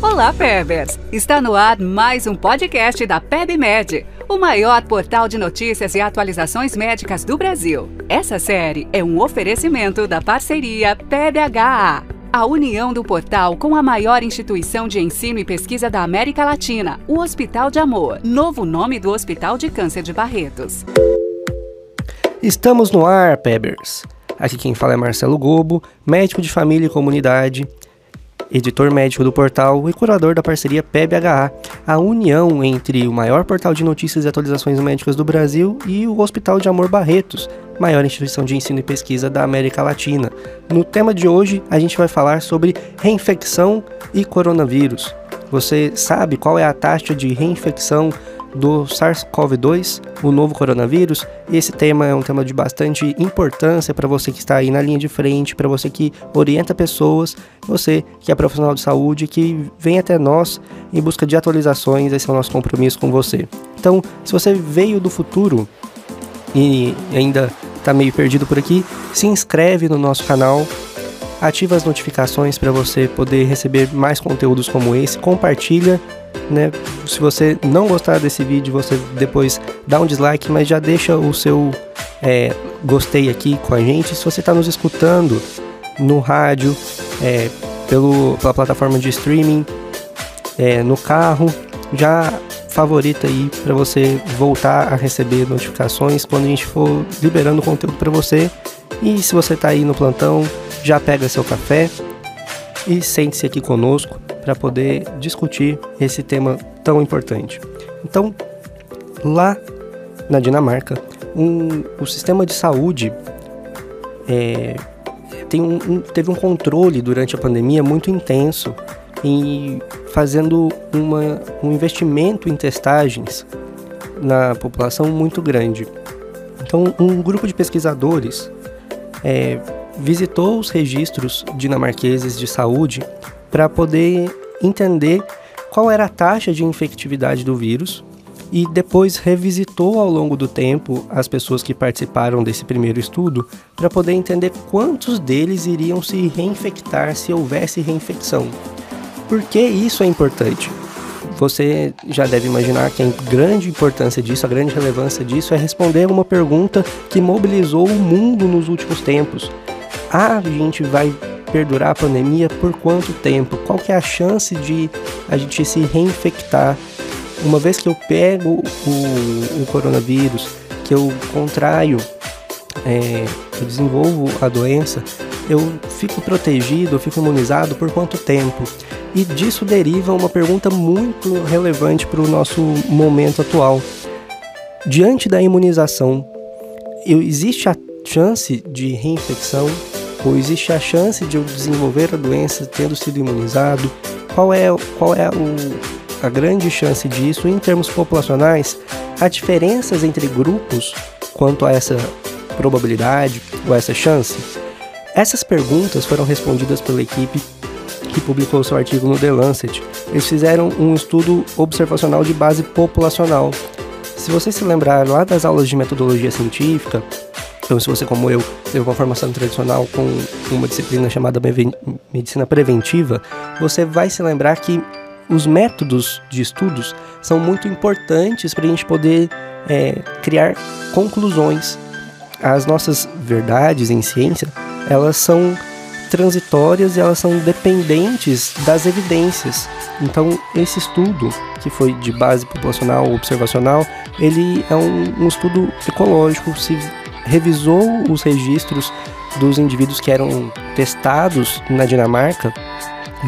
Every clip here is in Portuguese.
Olá, Pebers! Está no ar mais um podcast da PebMed, o maior portal de notícias e atualizações médicas do Brasil. Essa série é um oferecimento da parceria PebHA, a união do portal com a maior instituição de ensino e pesquisa da América Latina, o Hospital de Amor, novo nome do Hospital de Câncer de Barretos. Estamos no ar, Pebers! Aqui quem fala é Marcelo Gobo, médico de família e comunidade, editor médico do portal e curador da parceria PBHA, a união entre o maior portal de notícias e atualizações médicas do Brasil e o Hospital de Amor Barretos, maior instituição de ensino e pesquisa da América Latina. No tema de hoje, a gente vai falar sobre reinfecção e coronavírus. Você sabe qual é a taxa de reinfecção do SARS-CoV-2, o novo coronavírus. Esse tema é um tema de bastante importância para você que está aí na linha de frente, para você que orienta pessoas, você que é profissional de saúde, que vem até nós em busca de atualizações. Esse é o nosso compromisso com você. Então, se você veio do futuro e ainda está meio perdido por aqui, se inscreve no nosso canal, ativa as notificações para você poder receber mais conteúdos como esse, compartilha né? Se você não gostar desse vídeo, você depois dá um dislike, mas já deixa o seu é, gostei aqui com a gente. Se você está nos escutando no rádio, é, pelo, pela plataforma de streaming, é, no carro, já favorita aí para você voltar a receber notificações quando a gente for liberando conteúdo para você. E se você está aí no plantão, já pega seu café e sente-se aqui conosco para poder discutir esse tema tão importante. Então, lá na Dinamarca, um, o sistema de saúde é, tem um, um, teve um controle durante a pandemia muito intenso em fazendo uma, um investimento em testagens na população muito grande. Então, um grupo de pesquisadores é, visitou os registros dinamarqueses de saúde para poder entender qual era a taxa de infectividade do vírus e depois revisitou ao longo do tempo as pessoas que participaram desse primeiro estudo para poder entender quantos deles iriam se reinfectar se houvesse reinfecção. Por que isso é importante? Você já deve imaginar que a grande importância disso, a grande relevância disso é responder uma pergunta que mobilizou o mundo nos últimos tempos. A gente vai perdurar a pandemia por quanto tempo? Qual que é a chance de a gente se reinfectar? Uma vez que eu pego o, o coronavírus, que eu contraio, é, eu desenvolvo a doença, eu fico protegido, eu fico imunizado por quanto tempo? E disso deriva uma pergunta muito relevante para o nosso momento atual. Diante da imunização, existe a chance de reinfecção? Ou existe a chance de eu desenvolver a doença tendo sido imunizado? Qual é, qual é o, a grande chance disso em termos populacionais? Há diferenças entre grupos quanto a essa probabilidade ou essa chance? Essas perguntas foram respondidas pela equipe que publicou seu artigo no The Lancet. Eles fizeram um estudo observacional de base populacional. Se você se lembrar lá das aulas de metodologia científica, então, se você, como eu, teve uma formação tradicional com uma disciplina chamada medicina preventiva, você vai se lembrar que os métodos de estudos são muito importantes para a gente poder é, criar conclusões. As nossas verdades em ciência, elas são transitórias e elas são dependentes das evidências. Então, esse estudo, que foi de base populacional observacional, ele é um, um estudo ecológico, revisou os registros dos indivíduos que eram testados na Dinamarca,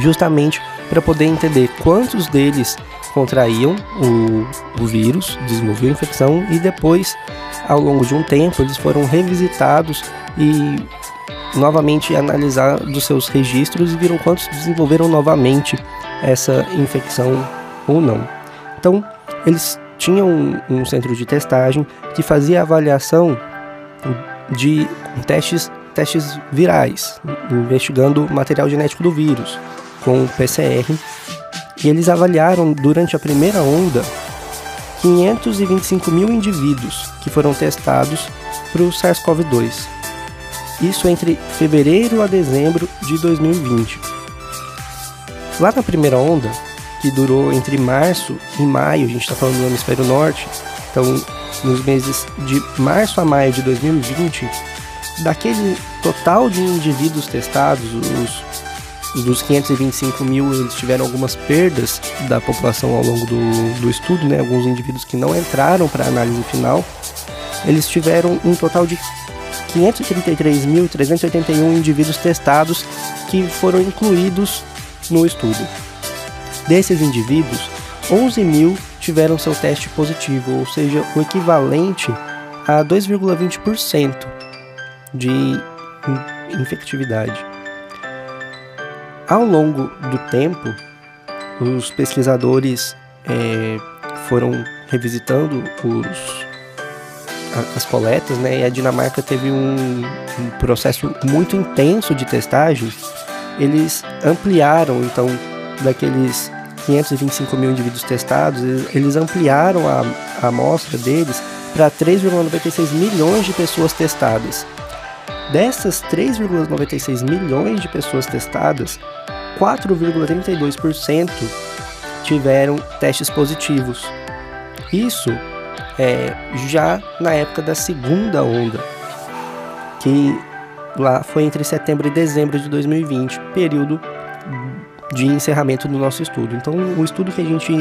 justamente para poder entender quantos deles contraíam o, o vírus, desenvolviam infecção e depois, ao longo de um tempo, eles foram revisitados e novamente analisar dos seus registros e viram quantos desenvolveram novamente essa infecção ou não. Então, eles tinham um, um centro de testagem que fazia avaliação de testes, testes virais, investigando o material genético do vírus com PCR. E eles avaliaram durante a primeira onda 525 mil indivíduos que foram testados para o SARS-CoV-2. Isso entre fevereiro a dezembro de 2020. Lá na primeira onda, que durou entre março e maio, a gente está falando do hemisfério norte, então nos meses de março a maio de 2020, daquele total de indivíduos testados, os, dos 525 mil, eles tiveram algumas perdas da população ao longo do, do estudo, né? alguns indivíduos que não entraram para a análise final, eles tiveram um total de 533.381 indivíduos testados que foram incluídos no estudo. Desses indivíduos, 11 mil tiveram seu teste positivo, ou seja, o equivalente a 2,20% de infectividade. Ao longo do tempo, os pesquisadores é, foram revisitando os, as coletas, né? E a Dinamarca teve um, um processo muito intenso de testagem. Eles ampliaram, então, daqueles 525 mil indivíduos testados, eles ampliaram a, a amostra deles para 3,96 milhões de pessoas testadas. Dessas 3,96 milhões de pessoas testadas, 4,32% tiveram testes positivos. Isso é, já na época da segunda onda, que lá foi entre setembro e dezembro de 2020, período de encerramento do nosso estudo. Então, o estudo que a gente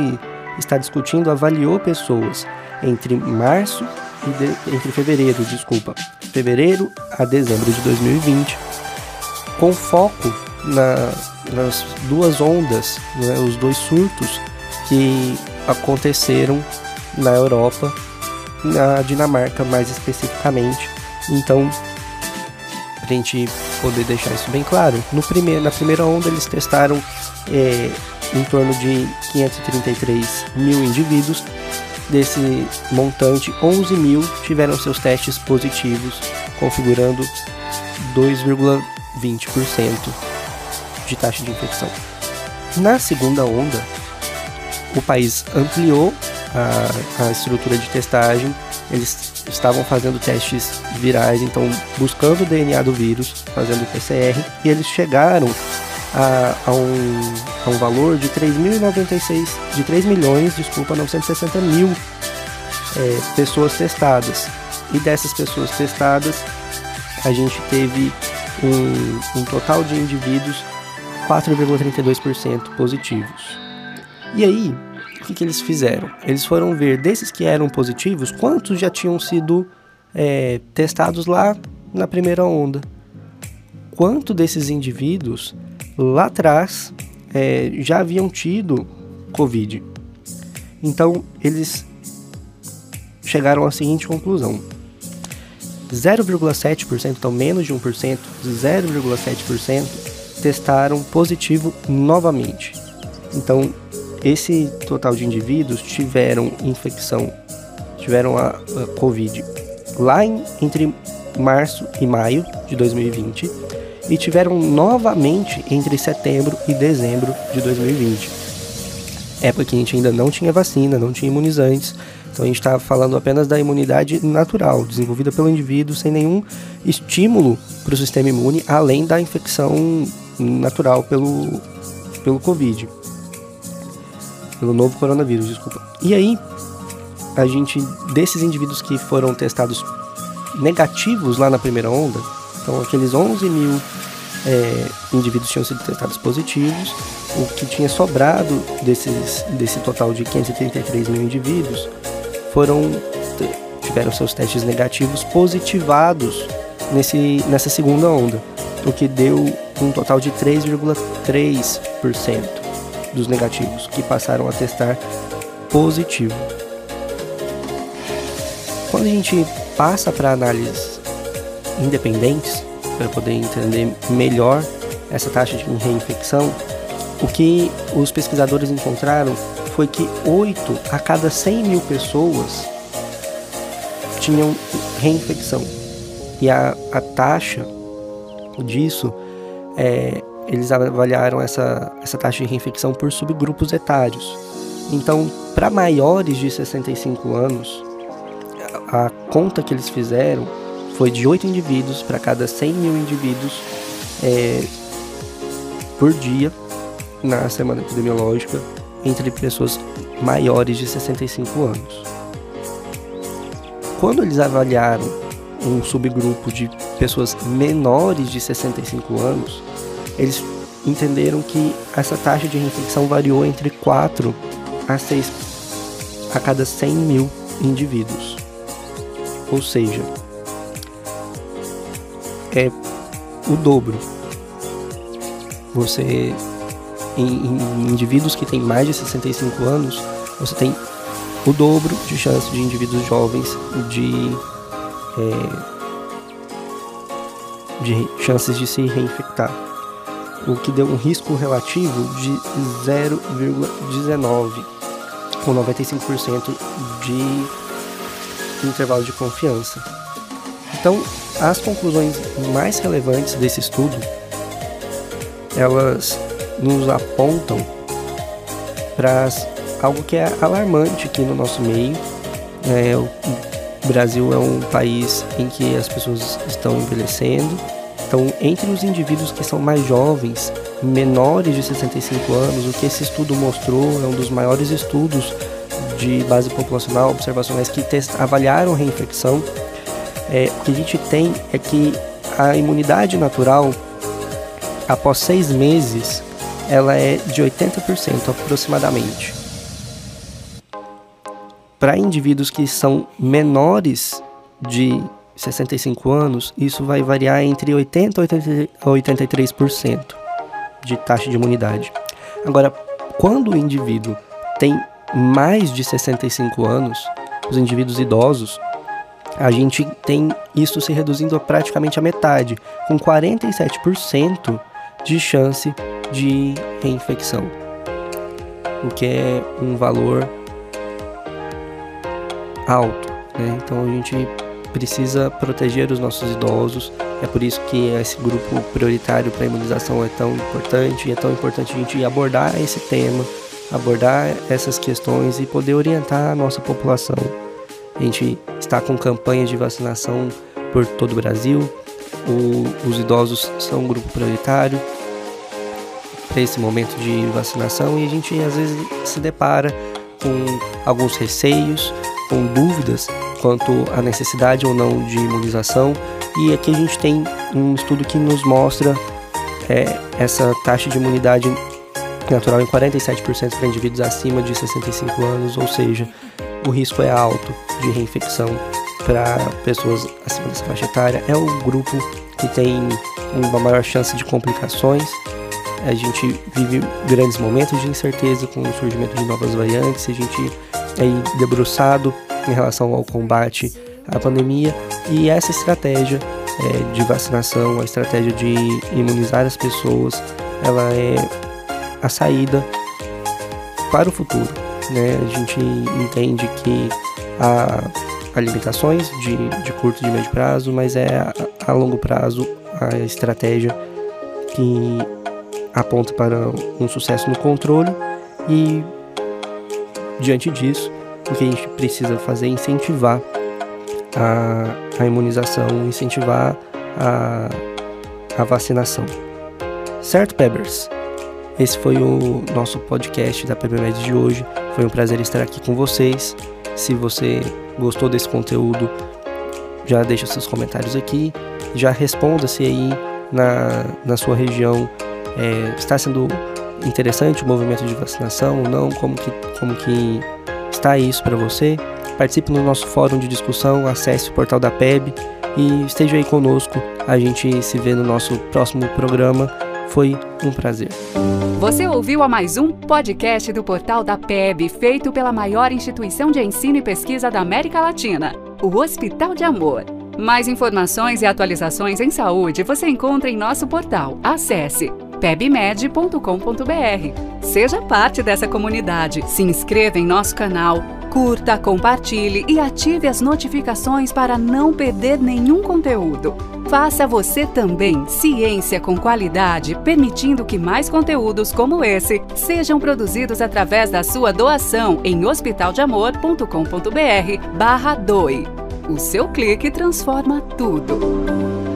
está discutindo avaliou pessoas entre março e de, entre fevereiro, desculpa, fevereiro a dezembro de 2020, com foco na, nas duas ondas, né, os dois surtos que aconteceram na Europa, na Dinamarca mais especificamente. Então, para a gente poder deixar isso bem claro, no primeiro, na primeira onda eles testaram é, em torno de 533 mil indivíduos. Desse montante, 11 mil tiveram seus testes positivos, configurando 2,20% de taxa de infecção. Na segunda onda, o país ampliou a, a estrutura de testagem, eles estavam fazendo testes virais, então buscando o DNA do vírus, fazendo PCR, e eles chegaram a, a, um, a um valor de 3.096, de 3 milhões, desculpa, 960 mil é, pessoas testadas. E dessas pessoas testadas, a gente teve um, um total de indivíduos 4,32% positivos. E aí, o que, que, eles fizeram? Eles foram ver desses que eram positivos, quantos já tinham sido é, testados lá na primeira onda. Quanto desses indivíduos lá atrás é, já haviam tido Covid. Então, eles chegaram à seguinte conclusão: 0,7%, então menos de 1%, 0,7% testaram positivo novamente. Então, esse total de indivíduos tiveram infecção, tiveram a, a Covid lá em, entre março e maio de 2020 e tiveram novamente entre setembro e dezembro de 2020. Época que a gente ainda não tinha vacina, não tinha imunizantes, então a gente está falando apenas da imunidade natural, desenvolvida pelo indivíduo sem nenhum estímulo para o sistema imune, além da infecção natural pelo, pelo Covid, pelo novo coronavírus, desculpa. E aí, a gente, desses indivíduos que foram testados negativos lá na primeira onda, então aqueles 11 mil é, indivíduos tinham sido testados positivos, o que tinha sobrado desses, desse total de 533 mil indivíduos foram tiveram seus testes negativos positivados nesse, nessa segunda onda, o que deu um total de 3,3% dos negativos que passaram a testar positivo. Quando a gente passa para análises independentes, para poder entender melhor essa taxa de reinfecção, o que os pesquisadores encontraram foi que 8 a cada 100 mil pessoas tinham reinfecção. E a, a taxa disso, é, eles avaliaram essa, essa taxa de reinfecção por subgrupos etários. Então, para maiores de 65 anos, a, a conta que eles fizeram foi de 8 indivíduos para cada 100 mil indivíduos é, por dia na semana epidemiológica entre pessoas maiores de 65 anos. Quando eles avaliaram um subgrupo de pessoas menores de 65 anos, eles entenderam que essa taxa de reinfecção variou entre 4 a 6 a cada 100 mil indivíduos. Ou seja, é o dobro. Você, em, em indivíduos que têm mais de 65 anos, você tem o dobro de chance de indivíduos jovens de, é, de chances de se reinfectar, o que deu um risco relativo de 0,19 com 95% de intervalo de confiança. Então, as conclusões mais relevantes desse estudo, elas nos apontam para algo que é alarmante aqui no nosso meio. É, o Brasil é um país em que as pessoas estão envelhecendo. Então, entre os indivíduos que são mais jovens, menores de 65 anos, o que esse estudo mostrou é um dos maiores estudos de base populacional observacionais que avaliaram a reinfecção é, o que a gente tem é que a imunidade natural, após seis meses, ela é de 80% aproximadamente. Para indivíduos que são menores de 65 anos, isso vai variar entre 80% a 83% de taxa de imunidade. Agora, quando o indivíduo tem mais de 65 anos, os indivíduos idosos, a gente tem isso se reduzindo a praticamente a metade, com 47% de chance de reinfecção, o que é um valor alto. Né? Então a gente precisa proteger os nossos idosos. É por isso que esse grupo prioritário para imunização é tão importante. E é tão importante a gente abordar esse tema, abordar essas questões e poder orientar a nossa população a gente está com campanhas de vacinação por todo o Brasil. O, os idosos são um grupo prioritário para esse momento de vacinação e a gente às vezes se depara com alguns receios, com dúvidas quanto à necessidade ou não de imunização. E aqui a gente tem um estudo que nos mostra é, essa taxa de imunidade natural em 47% para indivíduos acima de 65 anos, ou seja, o risco é alto de reinfecção para pessoas acima dessa faixa etária. É o grupo que tem uma maior chance de complicações. A gente vive grandes momentos de incerteza com o surgimento de novas variantes. A gente é debruçado em relação ao combate à pandemia e essa estratégia é, de vacinação, a estratégia de imunizar as pessoas, ela é a saída para o futuro. Né? A gente entende que há, há limitações de, de curto e de médio prazo, mas é a, a longo prazo a estratégia que aponta para um sucesso no controle e diante disso o que a gente precisa fazer é incentivar a, a imunização, incentivar a, a vacinação. Certo, Pebbers? Esse foi o nosso podcast da PBMed de hoje. Foi um prazer estar aqui com vocês. Se você gostou desse conteúdo, já deixa seus comentários aqui. Já responda se aí na, na sua região é, está sendo interessante o movimento de vacinação ou não, como que, como que está isso para você. Participe no nosso fórum de discussão, acesse o portal da PEB e esteja aí conosco. A gente se vê no nosso próximo programa. Foi um prazer. Você ouviu a mais um podcast do portal da PEB, feito pela maior instituição de ensino e pesquisa da América Latina, o Hospital de Amor. Mais informações e atualizações em saúde você encontra em nosso portal. Acesse pebmed.com.br. Seja parte dessa comunidade. Se inscreva em nosso canal, curta, compartilhe e ative as notificações para não perder nenhum conteúdo. Faça você também ciência com qualidade, permitindo que mais conteúdos como esse sejam produzidos através da sua doação em hospitaldeamor.com.br barra doe. O seu clique transforma tudo.